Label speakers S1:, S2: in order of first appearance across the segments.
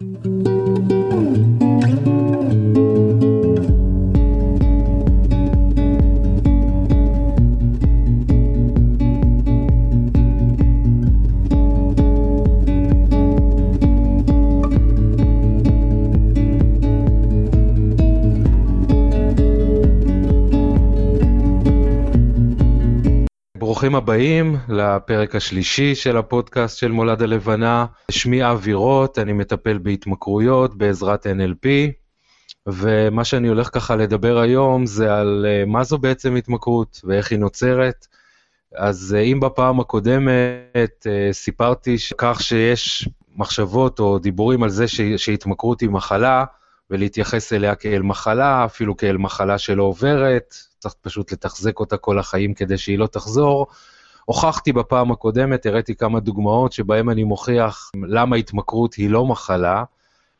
S1: thank you ברוכים הבאים לפרק השלישי של הפודקאסט של מולד הלבנה. שמי אבי רוט, אני מטפל בהתמכרויות בעזרת NLP, ומה שאני הולך ככה לדבר היום זה על uh, מה זו בעצם התמכרות ואיך היא נוצרת. אז uh, אם בפעם הקודמת uh, סיפרתי כך שיש מחשבות או דיבורים על זה שהתמכרות היא מחלה, ולהתייחס אליה כאל מחלה, אפילו כאל מחלה שלא עוברת, צריך פשוט לתחזק אותה כל החיים כדי שהיא לא תחזור. הוכחתי בפעם הקודמת, הראיתי כמה דוגמאות שבהן אני מוכיח למה התמכרות היא לא מחלה,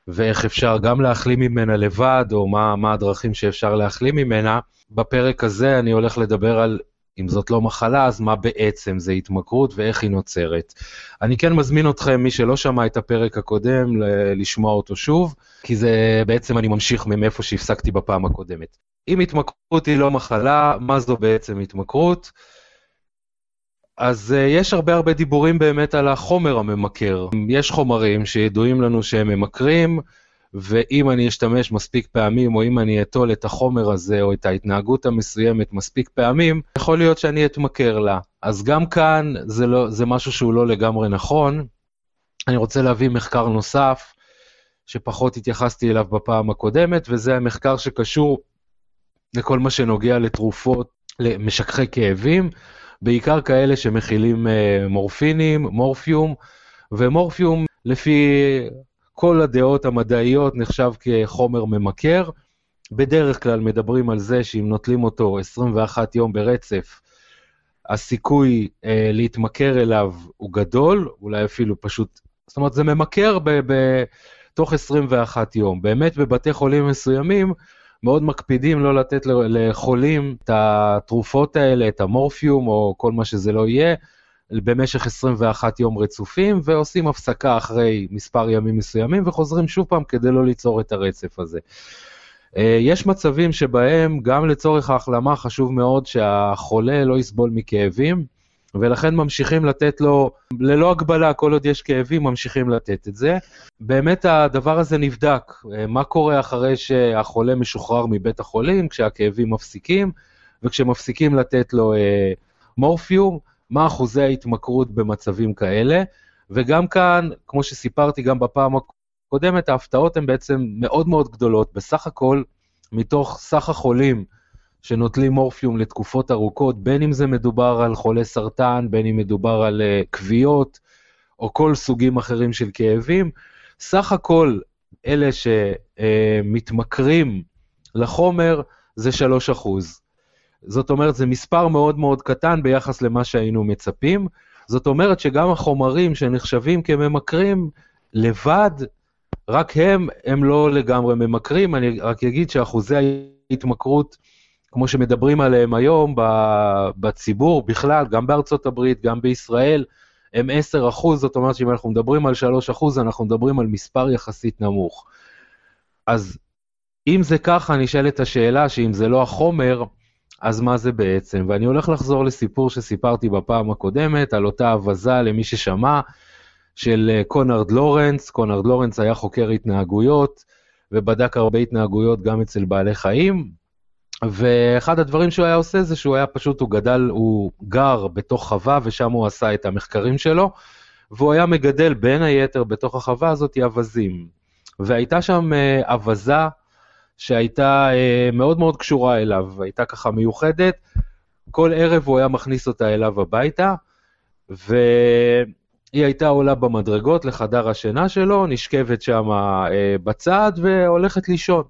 S1: ואיך אפשר גם להחלים ממנה לבד, או מה, מה הדרכים שאפשר להחלים ממנה. בפרק הזה אני הולך לדבר על אם זאת לא מחלה, אז מה בעצם זה התמכרות ואיך היא נוצרת. אני כן מזמין אתכם, מי שלא שמע את הפרק הקודם, לשמוע אותו שוב, כי זה בעצם אני ממשיך מאיפה שהפסקתי בפעם הקודמת. אם התמכרות היא לא מחלה, מה זו בעצם התמכרות? אז uh, יש הרבה הרבה דיבורים באמת על החומר הממכר. יש חומרים שידועים לנו שהם ממכרים, ואם אני אשתמש מספיק פעמים, או אם אני אטול את החומר הזה, או את ההתנהגות המסוימת מספיק פעמים, יכול להיות שאני אתמכר לה. אז גם כאן זה, לא, זה משהו שהוא לא לגמרי נכון. אני רוצה להביא מחקר נוסף, שפחות התייחסתי אליו בפעם הקודמת, וזה המחקר שקשור לכל מה שנוגע לתרופות, למשככי כאבים, בעיקר כאלה שמכילים אה, מורפינים, מורפיום, ומורפיום לפי כל הדעות המדעיות נחשב כחומר ממכר. בדרך כלל מדברים על זה שאם נוטלים אותו 21 יום ברצף, הסיכוי אה, להתמכר אליו הוא גדול, אולי אפילו פשוט, זאת אומרת זה ממכר בתוך 21 יום. באמת בבתי חולים מסוימים מאוד מקפידים לא לתת לחולים את התרופות האלה, את המורפיום או כל מה שזה לא יהיה, במשך 21 יום רצופים, ועושים הפסקה אחרי מספר ימים מסוימים, וחוזרים שוב פעם כדי לא ליצור את הרצף הזה. אה, יש מצבים שבהם גם לצורך ההחלמה חשוב מאוד שהחולה לא יסבול מכאבים, ולכן ממשיכים לתת לו, ללא הגבלה, כל עוד יש כאבים, ממשיכים לתת את זה. באמת הדבר הזה נבדק, אה, מה קורה אחרי שהחולה משוחרר מבית החולים, כשהכאבים מפסיקים, וכשמפסיקים לתת לו אה, מורפיום, מה אחוזי ההתמכרות במצבים כאלה. וגם כאן, כמו שסיפרתי גם בפעם הקודמת, ההפתעות הן בעצם מאוד מאוד גדולות. בסך הכל, מתוך סך החולים שנוטלים מורפיום לתקופות ארוכות, בין אם זה מדובר על חולי סרטן, בין אם מדובר על uh, כוויות, או כל סוגים אחרים של כאבים, סך הכל אלה שמתמכרים uh, לחומר זה 3 אחוז. זאת אומרת, זה מספר מאוד מאוד קטן ביחס למה שהיינו מצפים. זאת אומרת שגם החומרים שנחשבים כממכרים לבד, רק הם, הם לא לגמרי ממכרים. אני רק אגיד שאחוזי ההתמכרות, כמו שמדברים עליהם היום בציבור בכלל, גם בארצות הברית, גם בישראל, הם 10 אחוז, זאת אומרת שאם אנחנו מדברים על 3 אחוז, אנחנו מדברים על מספר יחסית נמוך. אז אם זה ככה, נשאלת השאלה שאם זה לא החומר, אז מה זה בעצם? ואני הולך לחזור לסיפור שסיפרתי בפעם הקודמת, על אותה אבזה למי ששמע, של אה, קונרד לורנס. קונרד לורנס היה חוקר התנהגויות, ובדק הרבה התנהגויות גם אצל בעלי חיים, ואחד הדברים שהוא היה עושה זה שהוא היה פשוט, הוא גדל, הוא גר בתוך חווה, ושם הוא עשה את המחקרים שלו, והוא היה מגדל בין היתר בתוך החווה הזאת אווזים. והייתה שם אה, אווזה, שהייתה אה, מאוד מאוד קשורה אליו, הייתה ככה מיוחדת. כל ערב הוא היה מכניס אותה אליו הביתה, והיא הייתה עולה במדרגות לחדר השינה שלו, נשכבת שם אה, בצד והולכת לישון.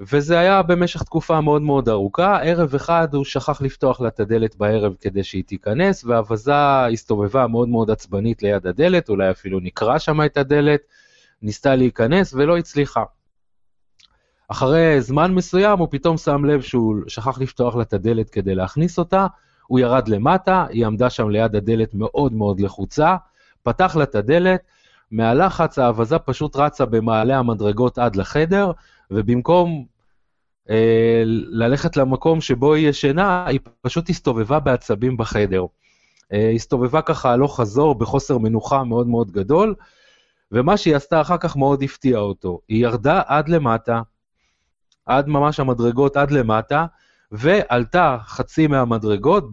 S1: וזה היה במשך תקופה מאוד מאוד ארוכה. ערב אחד הוא שכח לפתוח לה את הדלת בערב כדי שהיא תיכנס, והאווזה הסתובבה מאוד מאוד עצבנית ליד הדלת, אולי אפילו נקרע שם את הדלת, ניסתה להיכנס ולא הצליחה. אחרי זמן מסוים הוא פתאום שם לב שהוא שכח לפתוח לה את הדלת כדי להכניס אותה, הוא ירד למטה, היא עמדה שם ליד הדלת מאוד מאוד לחוצה, פתח לה את הדלת, מהלחץ האבזה פשוט רצה במעלה המדרגות עד לחדר, ובמקום אה, ללכת למקום שבו היא ישנה, היא פשוט הסתובבה בעצבים בחדר. אה, הסתובבה ככה הלוך חזור בחוסר מנוחה מאוד מאוד גדול, ומה שהיא עשתה אחר כך מאוד הפתיע אותו. היא ירדה עד למטה, עד ממש המדרגות עד למטה, ועלתה חצי מהמדרגות,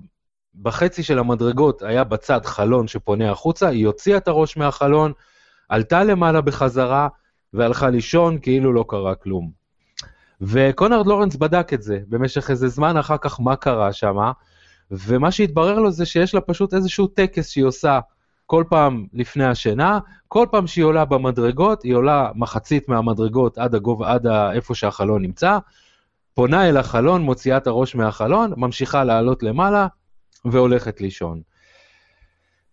S1: בחצי של המדרגות היה בצד חלון שפונה החוצה, היא הוציאה את הראש מהחלון, עלתה למעלה בחזרה, והלכה לישון כאילו לא קרה כלום. וקונרד לורנס בדק את זה במשך איזה זמן אחר כך מה קרה שם, ומה שהתברר לו זה שיש לה פשוט איזשהו טקס שהיא עושה כל פעם לפני השינה, כל פעם שהיא עולה במדרגות, היא עולה מחצית מהמדרגות עד הגובה, עד איפה שהחלון נמצא, פונה אל החלון, מוציאה את הראש מהחלון, ממשיכה לעלות למעלה והולכת לישון.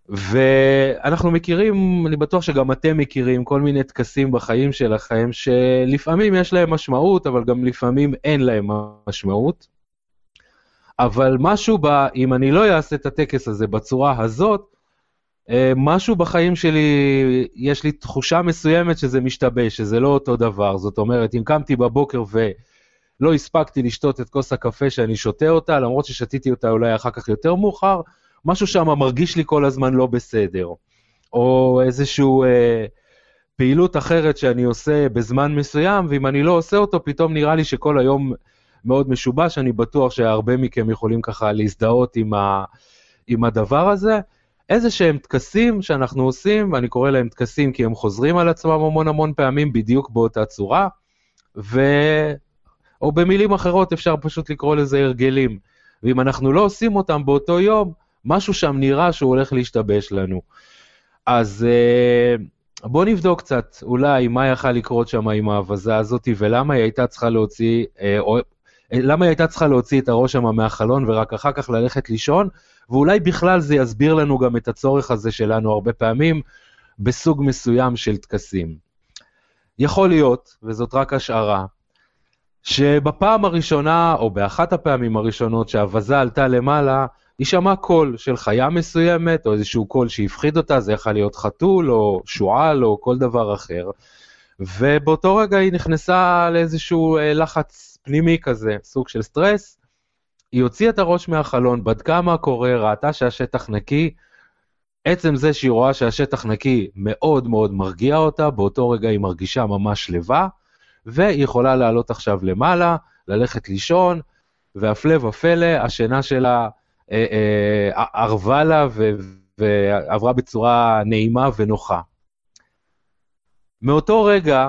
S1: ואנחנו מכירים, אני בטוח שגם אתם מכירים כל מיני טקסים בחיים שלכם, שלפעמים יש להם משמעות, אבל גם לפעמים אין להם משמעות. אבל משהו ב... אם אני לא אעשה את הטקס הזה בצורה הזאת, משהו בחיים שלי, יש לי תחושה מסוימת שזה משתבש, שזה לא אותו דבר. זאת אומרת, אם קמתי בבוקר ולא הספקתי לשתות את כוס הקפה שאני שותה אותה, למרות ששתיתי אותה אולי אחר כך יותר מאוחר, משהו שם מרגיש לי כל הזמן לא בסדר. או איזושהי אה, פעילות אחרת שאני עושה בזמן מסוים, ואם אני לא עושה אותו, פתאום נראה לי שכל היום מאוד משובש, אני בטוח שהרבה מכם יכולים ככה להזדהות עם, ה, עם הדבר הזה. איזה שהם טקסים שאנחנו עושים, ואני קורא להם טקסים כי הם חוזרים על עצמם המון המון פעמים בדיוק באותה צורה, ו... או במילים אחרות אפשר פשוט לקרוא לזה הרגלים. ואם אנחנו לא עושים אותם באותו יום, משהו שם נראה שהוא הולך להשתבש לנו. אז uh, בואו נבדוק קצת, אולי מה יכל לקרות שם עם האבזה הזאת, ולמה היא הייתה צריכה להוציא, או, למה היא הייתה צריכה להוציא את הראש שם מהחלון ורק אחר כך ללכת לישון, ואולי בכלל זה יסביר לנו גם את הצורך הזה שלנו הרבה פעמים בסוג מסוים של טקסים. יכול להיות, וזאת רק השערה, שבפעם הראשונה, או באחת הפעמים הראשונות שהאבזה עלתה למעלה, יישמע קול של חיה מסוימת, או איזשהו קול שהפחיד אותה, זה יכול להיות חתול, או שועל, או כל דבר אחר. ובאותו רגע היא נכנסה לאיזשהו אה, לחץ פנימי כזה, סוג של סטרס. היא הוציאה את הראש מהחלון, בדקה מה קורה, ראתה שהשטח נקי. עצם זה שהיא רואה שהשטח נקי מאוד מאוד מרגיע אותה, באותו רגע היא מרגישה ממש שלווה, והיא יכולה לעלות עכשיו למעלה, ללכת לישון, והפלא ופלא, השינה שלה אה, אה, ערבה לה ועברה בצורה נעימה ונוחה. מאותו רגע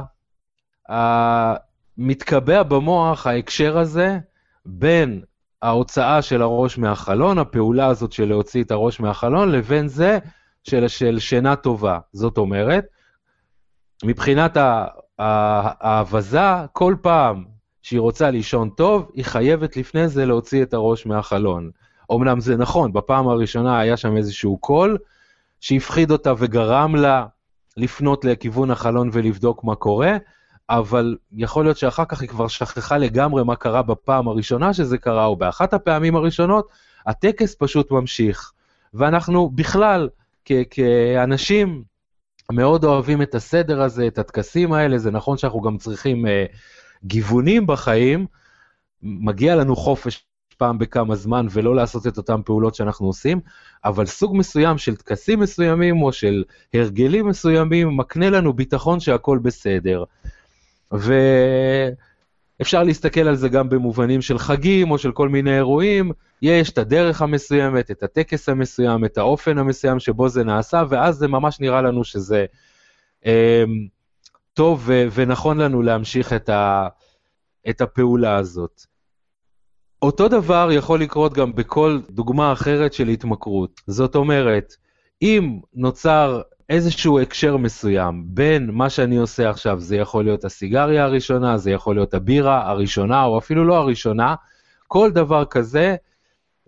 S1: מתקבע במוח ההקשר הזה בין ההוצאה של הראש מהחלון, הפעולה הזאת של להוציא את הראש מהחלון, לבין זה של, של שינה טובה. זאת אומרת, מבחינת האבזה, כל פעם שהיא רוצה לישון טוב, היא חייבת לפני זה להוציא את הראש מהחלון. אמנם זה נכון, בפעם הראשונה היה שם איזשהו קול שהפחיד אותה וגרם לה לפנות לכיוון החלון ולבדוק מה קורה, אבל יכול להיות שאחר כך היא כבר שכחה לגמרי מה קרה בפעם הראשונה שזה קרה, או באחת הפעמים הראשונות, הטקס פשוט ממשיך. ואנחנו בכלל, כ- כאנשים, מאוד אוהבים את הסדר הזה, את הטקסים האלה, זה נכון שאנחנו גם צריכים uh, גיוונים בחיים, מגיע לנו חופש פעם בכמה זמן ולא לעשות את אותן פעולות שאנחנו עושים, אבל סוג מסוים של טקסים מסוימים או של הרגלים מסוימים מקנה לנו ביטחון שהכל בסדר. ואפשר להסתכל על זה גם במובנים של חגים או של כל מיני אירועים, יש את הדרך המסוימת, את הטקס המסוים, את האופן המסוים שבו זה נעשה, ואז זה ממש נראה לנו שזה אה, טוב ו- ונכון לנו להמשיך את, ה- את הפעולה הזאת. אותו דבר יכול לקרות גם בכל דוגמה אחרת של התמכרות. זאת אומרת, אם נוצר איזשהו הקשר מסוים בין מה שאני עושה עכשיו, זה יכול להיות הסיגריה הראשונה, זה יכול להיות הבירה הראשונה, או אפילו לא הראשונה, כל דבר כזה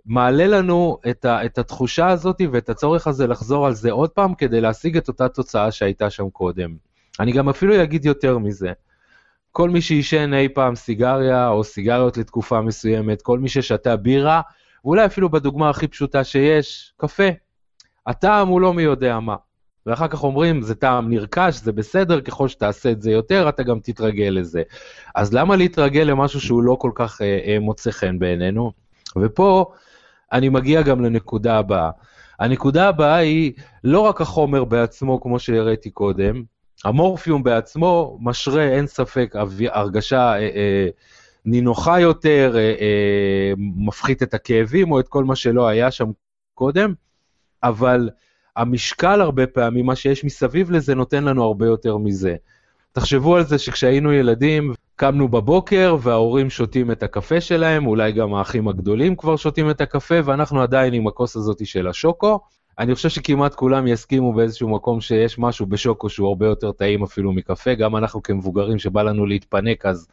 S1: מעלה לנו את, ה, את התחושה הזאת ואת הצורך הזה לחזור על זה עוד פעם כדי להשיג את אותה תוצאה שהייתה שם קודם. אני גם אפילו אגיד יותר מזה. כל מי שעישן אי פעם סיגריה או סיגריות לתקופה מסוימת, כל מי ששתה בירה, ואולי אפילו בדוגמה הכי פשוטה שיש, קפה. הטעם הוא לא מי יודע מה. ואחר כך אומרים, זה טעם נרכש, זה בסדר, ככל שתעשה את זה יותר, אתה גם תתרגל לזה. אז למה להתרגל למשהו שהוא לא כל כך אה, אה, מוצא חן בעינינו? ופה אני מגיע גם לנקודה הבאה. הנקודה הבאה היא לא רק החומר בעצמו, כמו שהראיתי קודם, המורפיום בעצמו משרה, אין ספק, הרגשה אה, אה, נינוחה יותר, אה, אה, מפחית את הכאבים או את כל מה שלא היה שם קודם, אבל המשקל הרבה פעמים, מה שיש מסביב לזה, נותן לנו הרבה יותר מזה. תחשבו על זה שכשהיינו ילדים, קמנו בבוקר וההורים שותים את הקפה שלהם, אולי גם האחים הגדולים כבר שותים את הקפה, ואנחנו עדיין עם הכוס הזאת של השוקו. אני חושב שכמעט כולם יסכימו באיזשהו מקום שיש משהו בשוקו שהוא הרבה יותר טעים אפילו מקפה, גם אנחנו כמבוגרים שבא לנו להתפנק, אז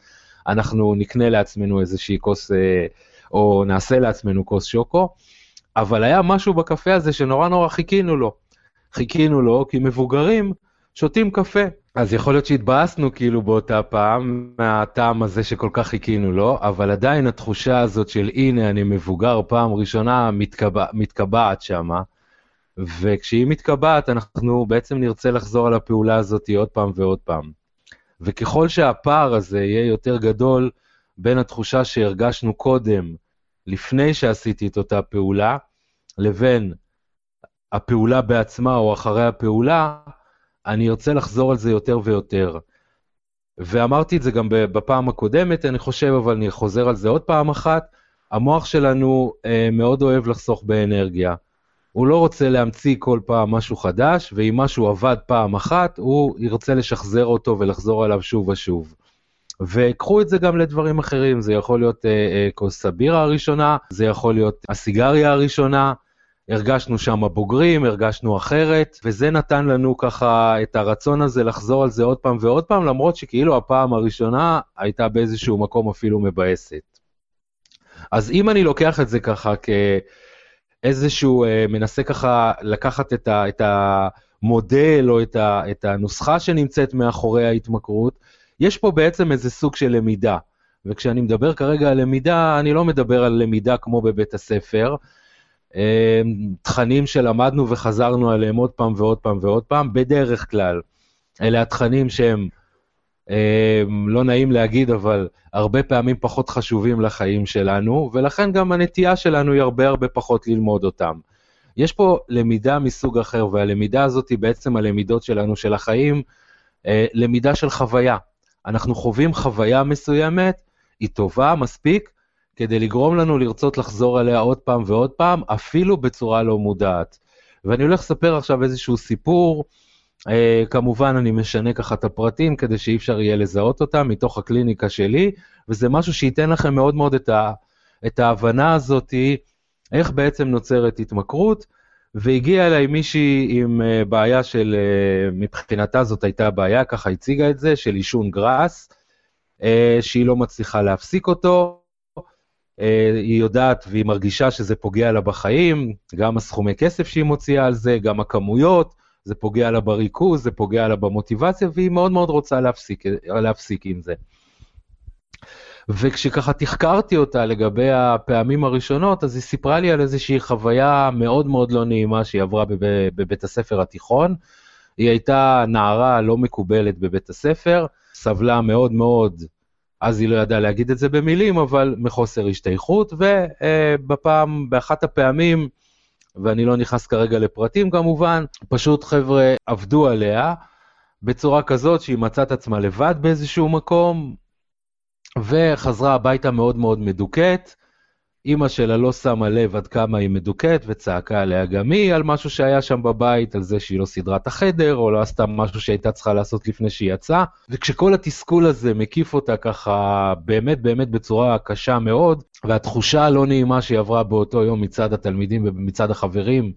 S1: אנחנו נקנה לעצמנו איזושהי כוס, אה, או נעשה לעצמנו כוס שוקו. אבל היה משהו בקפה הזה שנורא נורא חיכינו לו. חיכינו לו כי מבוגרים שותים קפה. אז יכול להיות שהתבאסנו כאילו באותה פעם מהטעם הזה שכל כך חיכינו לו, אבל עדיין התחושה הזאת של הנה אני מבוגר פעם ראשונה מתקבע, מתקבעת שמה, וכשהיא מתקבעת אנחנו בעצם נרצה לחזור על הפעולה הזאת עוד פעם ועוד פעם. וככל שהפער הזה יהיה יותר גדול בין התחושה שהרגשנו קודם, לפני שעשיתי את אותה פעולה, לבין הפעולה בעצמה או אחרי הפעולה, אני ארצה לחזור על זה יותר ויותר. ואמרתי את זה גם בפעם הקודמת, אני חושב, אבל אני חוזר על זה עוד פעם אחת, המוח שלנו אה, מאוד אוהב לחסוך באנרגיה. הוא לא רוצה להמציא כל פעם משהו חדש, ואם משהו עבד פעם אחת, הוא ירצה לשחזר אותו ולחזור עליו שוב ושוב. וקחו את זה גם לדברים אחרים, זה יכול להיות אה, אה, כוס הבירה הראשונה, זה יכול להיות הסיגריה הראשונה, הרגשנו שם בוגרים, הרגשנו אחרת, וזה נתן לנו ככה את הרצון הזה לחזור על זה עוד פעם ועוד פעם, למרות שכאילו הפעם הראשונה הייתה באיזשהו מקום אפילו מבאסת. אז אם אני לוקח את זה ככה כאיזשהו, אה, מנסה ככה לקחת את, ה, את המודל או את, ה, את הנוסחה שנמצאת מאחורי ההתמכרות, יש פה בעצם איזה סוג של למידה. וכשאני מדבר כרגע על למידה, אני לא מדבר על למידה כמו בבית הספר, תכנים שלמדנו וחזרנו עליהם עוד פעם ועוד פעם ועוד פעם, בדרך כלל. אלה התכנים שהם, אמ, לא נעים להגיד, אבל הרבה פעמים פחות חשובים לחיים שלנו, ולכן גם הנטייה שלנו היא הרבה הרבה פחות ללמוד אותם. יש פה למידה מסוג אחר, והלמידה הזאת היא בעצם הלמידות שלנו של החיים, אה, למידה של חוויה. אנחנו חווים חוויה מסוימת, היא טובה מספיק, כדי לגרום לנו לרצות לחזור עליה עוד פעם ועוד פעם, אפילו בצורה לא מודעת. ואני הולך לספר עכשיו איזשהו סיפור, אה, כמובן אני משנה ככה את הפרטים כדי שאי אפשר יהיה לזהות אותם מתוך הקליניקה שלי, וזה משהו שייתן לכם מאוד מאוד את, ה, את ההבנה הזאתי, איך בעצם נוצרת התמכרות, והגיעה אליי מישהי עם אה, בעיה של, אה, מבחינתה זאת הייתה בעיה, ככה הציגה את זה, של עישון גראס, אה, שהיא לא מצליחה להפסיק אותו, היא יודעת והיא מרגישה שזה פוגע לה בחיים, גם הסכומי כסף שהיא מוציאה על זה, גם הכמויות, זה פוגע לה בריכוז, זה פוגע לה במוטיבציה, והיא מאוד מאוד רוצה להפסיק, להפסיק עם זה. וכשככה תחקרתי אותה לגבי הפעמים הראשונות, אז היא סיפרה לי על איזושהי חוויה מאוד מאוד לא נעימה שהיא עברה בב, בבית הספר התיכון. היא הייתה נערה לא מקובלת בבית הספר, סבלה מאוד מאוד אז היא לא ידעה להגיד את זה במילים, אבל מחוסר השתייכות, ובפעם, באחת הפעמים, ואני לא נכנס כרגע לפרטים כמובן, פשוט חבר'ה עבדו עליה בצורה כזאת שהיא מצאה את עצמה לבד באיזשהו מקום, וחזרה הביתה מאוד מאוד מדוכאת. אימא שלה לא שמה לב עד כמה היא מדוכאת וצעקה עליה גם היא על משהו שהיה שם בבית, על זה שהיא לא סידרה את החדר או לא עשתה משהו שהייתה צריכה לעשות לפני שהיא יצאה. וכשכל התסכול הזה מקיף אותה ככה באמת באמת בצורה קשה מאוד, והתחושה הלא נעימה שהיא עברה באותו יום מצד התלמידים ומצד החברים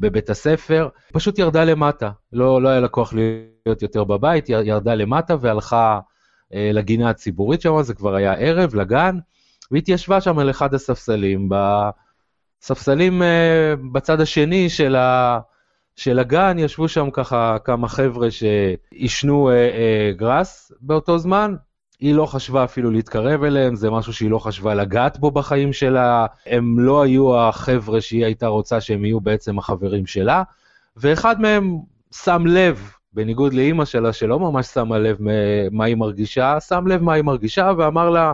S1: בבית הספר, פשוט ירדה למטה. לא, לא היה לה כוח להיות יותר בבית, ירדה למטה והלכה אה, לגינה הציבורית שם, זה כבר היה ערב, לגן. והתיישבה שם על אחד הספסלים, בספסלים אה, בצד השני של, ה, של הגן, ישבו שם ככה כמה חבר'ה שעישנו אה, אה, גראס באותו זמן. היא לא חשבה אפילו להתקרב אליהם, זה משהו שהיא לא חשבה לגעת בו בחיים שלה, הם לא היו החבר'ה שהיא הייתה רוצה שהם יהיו בעצם החברים שלה, ואחד מהם שם לב, בניגוד לאימא שלה שלא ממש שמה לב מה היא מרגישה, שם לב מה היא מרגישה ואמר לה,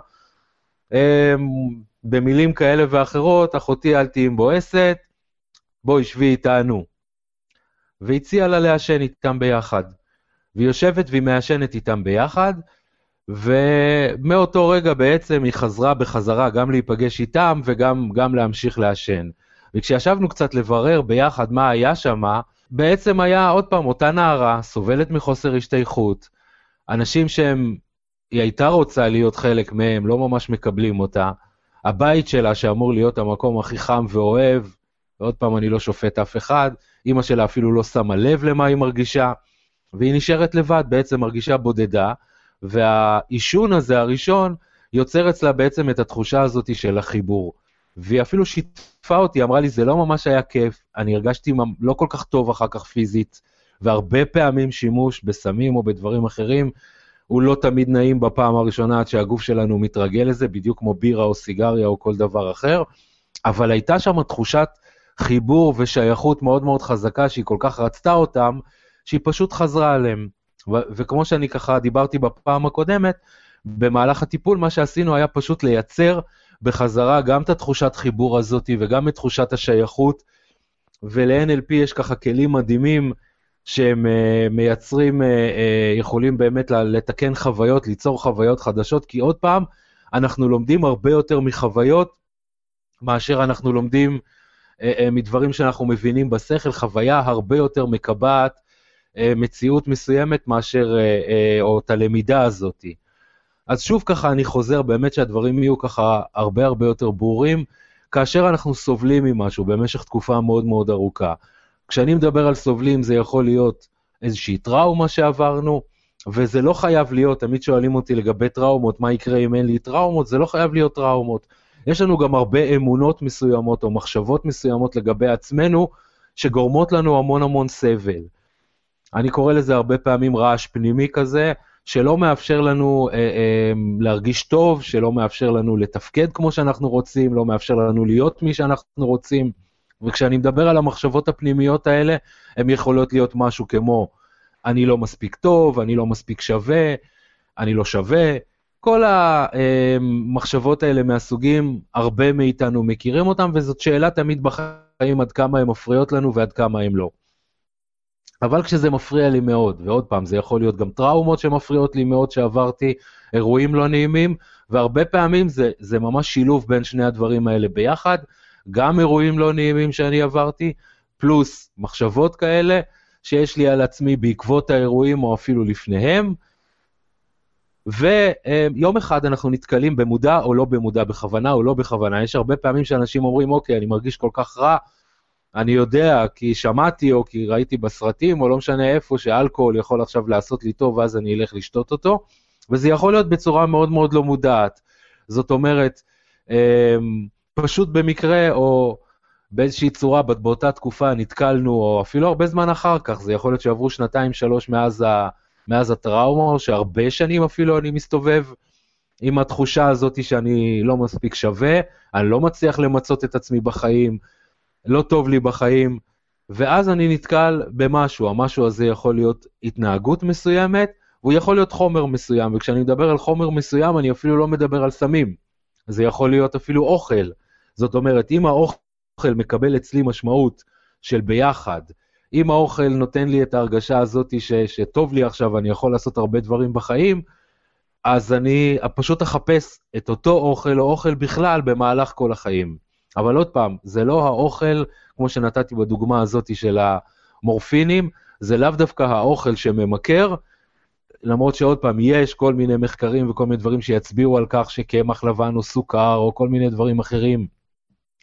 S1: במילים כאלה ואחרות, אחותי אל תהיי מבואסת, בואי שבי איתנו. והציע לה לעשן איתם ביחד. והיא יושבת והיא מעשנת איתם ביחד, ומאותו רגע בעצם היא חזרה בחזרה גם להיפגש איתם וגם גם להמשיך לעשן. וכשישבנו קצת לברר ביחד מה היה שם, בעצם היה עוד פעם אותה נערה, סובלת מחוסר השתייכות, אנשים שהם, היא הייתה רוצה להיות חלק מהם, לא ממש מקבלים אותה, הבית שלה שאמור להיות המקום הכי חם ואוהב, ועוד פעם אני לא שופט אף אחד, אימא שלה אפילו לא שמה לב למה היא מרגישה, והיא נשארת לבד, בעצם מרגישה בודדה, והעישון הזה הראשון יוצר אצלה בעצם את התחושה הזאת של החיבור. והיא אפילו שיתפה אותי, אמרה לי, זה לא ממש היה כיף, אני הרגשתי לא כל כך טוב אחר כך פיזית, והרבה פעמים שימוש בסמים או בדברים אחרים, הוא לא תמיד נעים בפעם הראשונה עד שהגוף שלנו מתרגל לזה, בדיוק כמו בירה או סיגריה או כל דבר אחר, אבל הייתה שם תחושת חיבור ושייכות מאוד מאוד חזקה שהיא כל כך רצתה אותם, שהיא פשוט חזרה עליהם. ו- וכמו שאני ככה דיברתי בפעם הקודמת, במהלך הטיפול מה שעשינו היה פשוט לייצר בחזרה גם את התחושת חיבור הזאת וגם את תחושת השייכות, ול-NLP יש ככה כלים מדהימים שהם uh, מייצרים, uh, uh, יכולים באמת לתקן חוויות, ליצור חוויות חדשות, כי עוד פעם, אנחנו לומדים הרבה יותר מחוויות מאשר אנחנו לומדים מדברים שאנחנו מבינים בשכל, חוויה הרבה יותר מקבעת מציאות מסוימת מאשר, או את הלמידה הזאתי. אז שוב ככה אני חוזר, באמת שהדברים יהיו ככה הרבה הרבה יותר ברורים, כאשר אנחנו סובלים ממשהו במשך תקופה מאוד מאוד ארוכה. כשאני מדבר על סובלים זה יכול להיות איזושהי טראומה שעברנו, וזה לא חייב להיות, תמיד שואלים אותי לגבי טראומות, מה יקרה אם אין לי טראומות, זה לא חייב להיות טראומות. יש לנו גם הרבה אמונות מסוימות או מחשבות מסוימות לגבי עצמנו, שגורמות לנו המון המון סבל. אני קורא לזה הרבה פעמים רעש פנימי כזה, שלא מאפשר לנו אה, אה, להרגיש טוב, שלא מאפשר לנו לתפקד כמו שאנחנו רוצים, לא מאפשר לנו להיות מי שאנחנו רוצים. וכשאני מדבר על המחשבות הפנימיות האלה, הן יכולות להיות משהו כמו, אני לא מספיק טוב, אני לא מספיק שווה, אני לא שווה. כל המחשבות האלה מהסוגים, הרבה מאיתנו מכירים אותם, וזאת שאלה תמיד בחיים עד כמה הן מפריעות לנו ועד כמה הן לא. אבל כשזה מפריע לי מאוד, ועוד פעם, זה יכול להיות גם טראומות שמפריעות לי מאוד שעברתי, אירועים לא נעימים, והרבה פעמים זה, זה ממש שילוב בין שני הדברים האלה ביחד, גם אירועים לא נעימים שאני עברתי, פלוס מחשבות כאלה שיש לי על עצמי בעקבות האירועים או אפילו לפניהם, ויום אחד אנחנו נתקלים במודע או לא במודע, בכוונה או לא בכוונה. יש הרבה פעמים שאנשים אומרים, אוקיי, אני מרגיש כל כך רע, אני יודע כי שמעתי או כי ראיתי בסרטים או לא משנה איפה שאלכוהול יכול עכשיו לעשות לי טוב ואז אני אלך לשתות אותו, וזה יכול להיות בצורה מאוד מאוד לא מודעת. זאת אומרת, אמ, פשוט במקרה או באיזושהי צורה באותה תקופה נתקלנו, או אפילו הרבה זמן אחר כך, זה יכול להיות שעברו שנתיים שלוש מאז, ה, מאז הטראומה, או שהרבה שנים אפילו אני מסתובב עם התחושה הזאת שאני לא מספיק שווה, אני לא מצליח למצות את עצמי בחיים, לא טוב לי בחיים, ואז אני נתקל במשהו, המשהו הזה יכול להיות התנהגות מסוימת, והוא יכול להיות חומר מסוים, וכשאני מדבר על חומר מסוים, אני אפילו לא מדבר על סמים. זה יכול להיות אפילו אוכל. זאת אומרת, אם האוכל מקבל אצלי משמעות של ביחד, אם האוכל נותן לי את ההרגשה הזאת ש, שטוב לי עכשיו, אני יכול לעשות הרבה דברים בחיים, אז אני פשוט אחפש את אותו אוכל או אוכל בכלל במהלך כל החיים. אבל עוד פעם, זה לא האוכל, כמו שנתתי בדוגמה הזאת של המורפינים, זה לאו דווקא האוכל שממכר, למרות שעוד פעם, יש כל מיני מחקרים וכל מיני דברים שיצביעו על כך שקמח לבן או סוכר או כל מיני דברים אחרים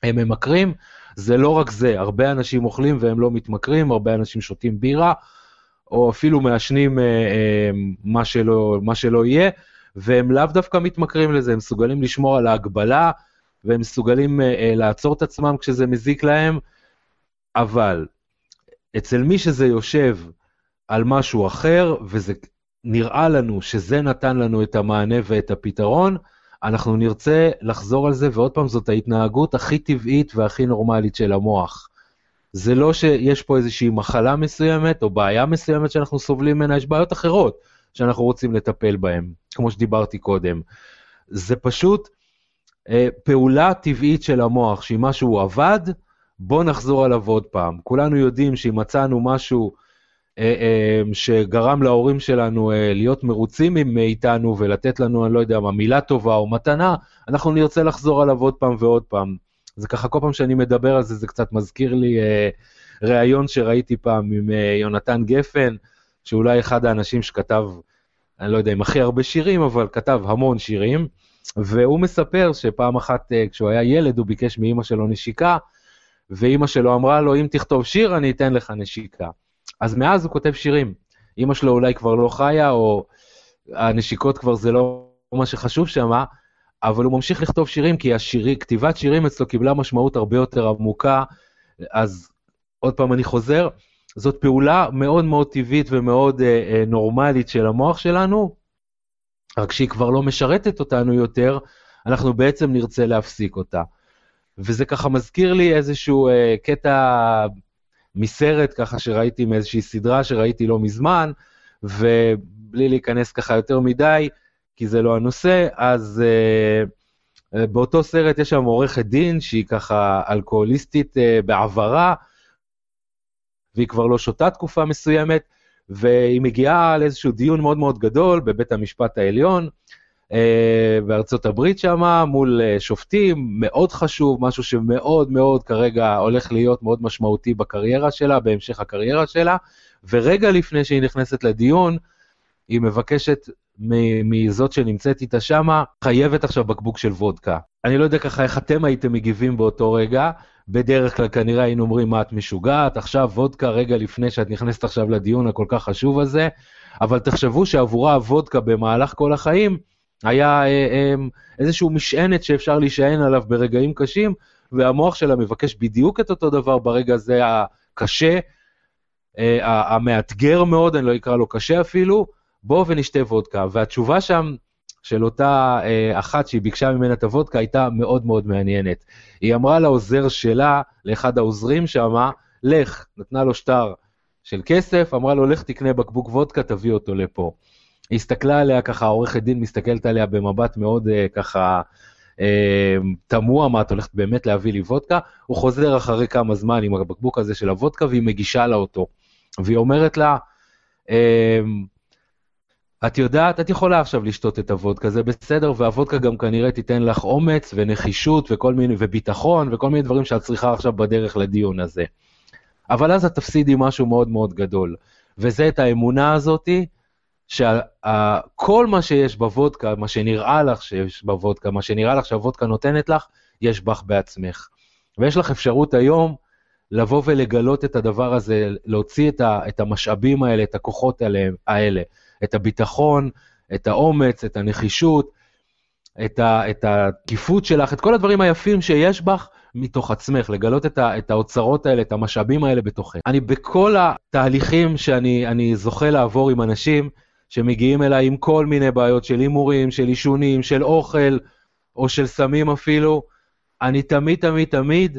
S1: הם ממכרים, זה לא רק זה, הרבה אנשים אוכלים והם לא מתמכרים, הרבה אנשים שותים בירה, או אפילו מעשנים אה, אה, מה, שלא, מה שלא יהיה, והם לאו דווקא מתמכרים לזה, הם מסוגלים לשמור על ההגבלה, והם מסוגלים אה, אה, לעצור את עצמם כשזה מזיק להם, אבל אצל מי שזה יושב על משהו אחר, וזה נראה לנו שזה נתן לנו את המענה ואת הפתרון, אנחנו נרצה לחזור על זה, ועוד פעם, זאת ההתנהגות הכי טבעית והכי נורמלית של המוח. זה לא שיש פה איזושהי מחלה מסוימת או בעיה מסוימת שאנחנו סובלים ממנה, יש בעיות אחרות שאנחנו רוצים לטפל בהן, כמו שדיברתי קודם. זה פשוט אה, פעולה טבעית של המוח, שאם משהו עבד, בוא נחזור עליו עוד פעם. כולנו יודעים שאם מצאנו משהו שגרם להורים שלנו אה, להיות מרוצים מאיתנו ולתת לנו, אני לא יודע מה, מילה טובה או מתנה, אנחנו נרצה לחזור עליו עוד פעם ועוד פעם. זה ככה, כל פעם שאני מדבר על זה, זה קצת מזכיר לי אה, ראיון שראיתי פעם עם אה, יונתן גפן, שאולי אחד האנשים שכתב, אני לא יודע אם הכי הרבה שירים, אבל כתב המון שירים, והוא מספר שפעם אחת אה, כשהוא היה ילד, הוא ביקש מאימא שלו נשיקה, ואימא שלו אמרה לו, אם תכתוב שיר, אני אתן לך נשיקה. אז מאז הוא כותב שירים. אימא שלו אולי כבר לא חיה, או הנשיקות כבר זה לא מה שחשוב שם, אבל הוא ממשיך לכתוב שירים, כי השירי, כתיבת שירים אצלו קיבלה משמעות הרבה יותר עמוקה. אז עוד פעם אני חוזר, זאת פעולה מאוד מאוד טבעית ומאוד אה, אה, נורמלית של המוח שלנו, רק שהיא כבר לא משרתת אותנו יותר, אנחנו בעצם נרצה להפסיק אותה. וזה ככה מזכיר לי איזשהו אה, קטע מסרט ככה שראיתי מאיזושהי סדרה שראיתי לא מזמן, ובלי להיכנס ככה יותר מדי, כי זה לא הנושא, אז uh, באותו סרט יש שם עורכת דין שהיא ככה אלכוהוליסטית uh, בעברה, והיא כבר לא שותה תקופה מסוימת, והיא מגיעה לאיזשהו דיון מאוד מאוד גדול בבית המשפט העליון, אה, בארצות הברית שם, מול אה, שופטים, מאוד חשוב, משהו שמאוד מאוד כרגע הולך להיות מאוד משמעותי בקריירה שלה, בהמשך הקריירה שלה, ורגע לפני שהיא נכנסת לדיון, היא מבקשת מזאת שנמצאת איתה שמה, חייבת עכשיו בקבוק של וודקה. אני לא יודע ככה איך אתם הייתם מגיבים באותו רגע, בדרך כלל כנראה היינו אומרים, מה את משוגעת, עכשיו וודקה רגע לפני שאת נכנסת עכשיו לדיון הכל כך חשוב הזה, אבל תחשבו שעבורה הוודקה במהלך כל החיים, היה אה, אה, איזשהו משענת שאפשר להישען עליו ברגעים קשים, והמוח שלה מבקש בדיוק את אותו דבר ברגע הזה הקשה, אה, המאתגר מאוד, אני לא אקרא לו קשה אפילו, בוא ונשתה וודקה. והתשובה שם של אותה אחת שהיא ביקשה ממנה את הוודקה הייתה מאוד מאוד מעניינת. היא אמרה לעוזר שלה, לאחד העוזרים שמה, לך, נתנה לו שטר של כסף, אמרה לו, לך תקנה בקבוק וודקה, תביא אותו לפה. היא הסתכלה עליה ככה, עורכת דין מסתכלת עליה במבט מאוד uh, ככה uh, תמוה, מה את הולכת באמת להביא לי וודקה? הוא חוזר אחרי כמה זמן עם הבקבוק הזה של הוודקה והיא מגישה לה אותו. והיא אומרת לה, uh, את יודעת, את יכולה עכשיו לשתות את הוודקה, זה בסדר, והוודקה גם כנראה תיתן לך אומץ ונחישות וכל מיני, וביטחון וכל מיני דברים שאת צריכה עכשיו בדרך לדיון הזה. אבל אז את תפסידי משהו מאוד מאוד גדול, וזה את האמונה הזאתי, שכל מה שיש בוודקה, מה שנראה לך שיש בוודקה, מה שנראה לך שהוודקה נותנת לך, יש בך בעצמך. ויש לך אפשרות היום לבוא ולגלות את הדבר הזה, להוציא את, ה, את המשאבים האלה, את הכוחות האלה, האלה, את הביטחון, את האומץ, את הנחישות, את, ה, את התקיפות שלך, את כל הדברים היפים שיש בך מתוך עצמך, לגלות את, ה, את האוצרות האלה, את המשאבים האלה בתוכך. אני בכל התהליכים שאני זוכה לעבור עם אנשים, שמגיעים אליי עם כל מיני בעיות של הימורים, של עישונים, של אוכל, או של סמים אפילו, אני תמיד תמיד תמיד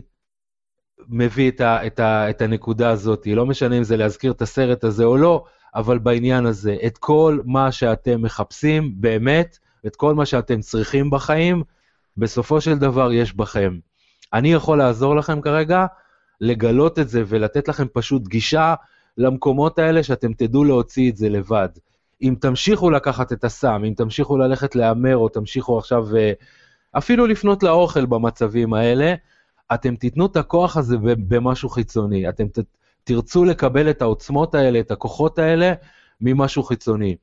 S1: מביא את, ה, את, ה, את הנקודה הזאת, לא משנה אם זה להזכיר את הסרט הזה או לא, אבל בעניין הזה, את כל מה שאתם מחפשים באמת, את כל מה שאתם צריכים בחיים, בסופו של דבר יש בכם. אני יכול לעזור לכם כרגע לגלות את זה ולתת לכם פשוט גישה למקומות האלה שאתם תדעו להוציא את זה לבד. אם תמשיכו לקחת את הסם, אם תמשיכו ללכת להמר, או תמשיכו עכשיו אה, אפילו לפנות לאוכל במצבים האלה, אתם תיתנו את הכוח הזה במשהו חיצוני. אתם תרצו לקבל את העוצמות האלה, את הכוחות האלה, ממשהו חיצוני.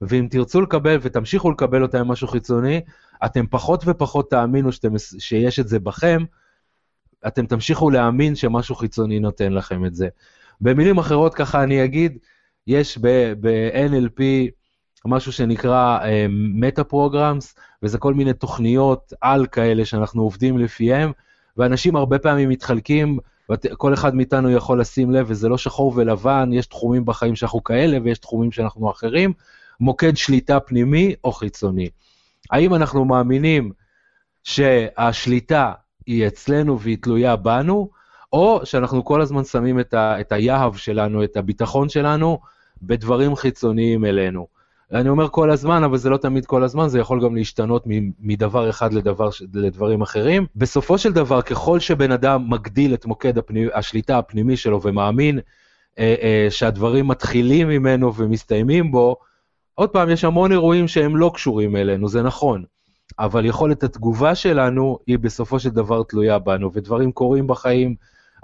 S1: ואם תרצו לקבל ותמשיכו לקבל אותם ממשהו חיצוני, אתם פחות ופחות תאמינו שאתם, שיש את זה בכם, אתם תמשיכו להאמין שמשהו חיצוני נותן לכם את זה. במילים אחרות, ככה אני אגיד, יש ב-NLP משהו שנקרא מטה uh, פרוגרמס, וזה כל מיני תוכניות על כאלה שאנחנו עובדים לפיהם, ואנשים הרבה פעמים מתחלקים, כל אחד מאיתנו יכול לשים לב, וזה לא שחור ולבן, יש תחומים בחיים שאנחנו כאלה ויש תחומים שאנחנו אחרים, מוקד שליטה פנימי או חיצוני. האם אנחנו מאמינים שהשליטה היא אצלנו והיא תלויה בנו, או שאנחנו כל הזמן שמים את, ה, את היהב שלנו, את הביטחון שלנו, בדברים חיצוניים אלינו. אני אומר כל הזמן, אבל זה לא תמיד כל הזמן, זה יכול גם להשתנות מדבר אחד לדבר, לדברים אחרים. בסופו של דבר, ככל שבן אדם מגדיל את מוקד הפנימי, השליטה הפנימי שלו ומאמין אה, אה, שהדברים מתחילים ממנו ומסתיימים בו, עוד פעם, יש המון אירועים שהם לא קשורים אלינו, זה נכון. אבל יכולת התגובה שלנו היא בסופו של דבר תלויה בנו, ודברים קורים בחיים,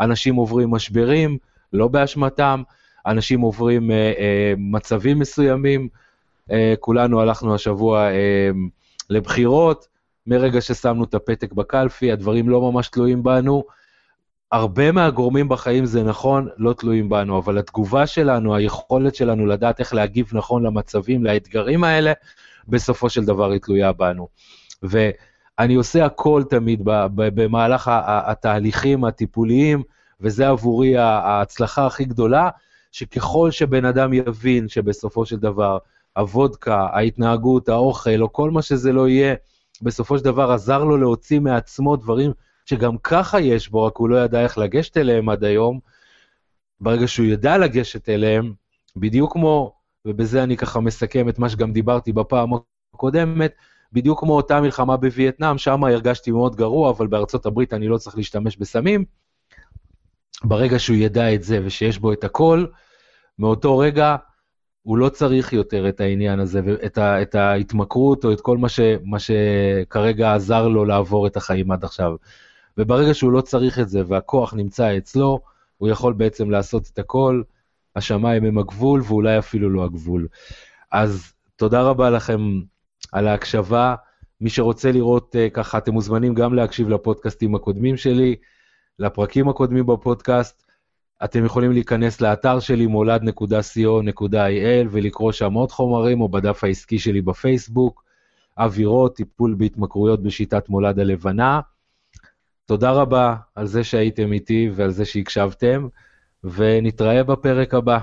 S1: אנשים עוברים משברים, לא באשמתם, אנשים עוברים אה, אה, מצבים מסוימים, אה, כולנו הלכנו השבוע אה, לבחירות, מרגע ששמנו את הפתק בקלפי, הדברים לא ממש תלויים בנו. הרבה מהגורמים בחיים זה נכון, לא תלויים בנו, אבל התגובה שלנו, היכולת שלנו לדעת איך להגיב נכון למצבים, לאתגרים האלה, בסופו של דבר היא תלויה בנו. ואני עושה הכל תמיד במהלך התהליכים הטיפוליים, וזה עבורי ההצלחה הכי גדולה, שככל שבן אדם יבין שבסופו של דבר הוודקה, ההתנהגות, האוכל, או כל מה שזה לא יהיה, בסופו של דבר עזר לו להוציא מעצמו דברים שגם ככה יש בו, רק הוא לא ידע איך לגשת אליהם עד היום. ברגע שהוא ידע לגשת אליהם, בדיוק כמו, ובזה אני ככה מסכם את מה שגם דיברתי בפעם הקודמת, בדיוק כמו אותה מלחמה בווייטנאם, שם הרגשתי מאוד גרוע, אבל בארצות הברית אני לא צריך להשתמש בסמים. ברגע שהוא ידע את זה ושיש בו את הכל, מאותו רגע הוא לא צריך יותר את העניין הזה, את, ה, את ההתמכרות או את כל מה, ש, מה שכרגע עזר לו לעבור את החיים עד עכשיו. וברגע שהוא לא צריך את זה והכוח נמצא אצלו, הוא יכול בעצם לעשות את הכל, השמיים הם הגבול ואולי אפילו לא הגבול. אז תודה רבה לכם על ההקשבה. מי שרוצה לראות uh, ככה, אתם מוזמנים גם להקשיב לפודקאסטים הקודמים שלי, לפרקים הקודמים בפודקאסט. אתם יכולים להיכנס לאתר שלי מולד.co.il ולקרוא שם עוד חומרים, או בדף העסקי שלי בפייסבוק, אווירות, טיפול בהתמכרויות בשיטת מולד הלבנה. תודה רבה על זה שהייתם איתי ועל זה שהקשבתם, ונתראה בפרק הבא.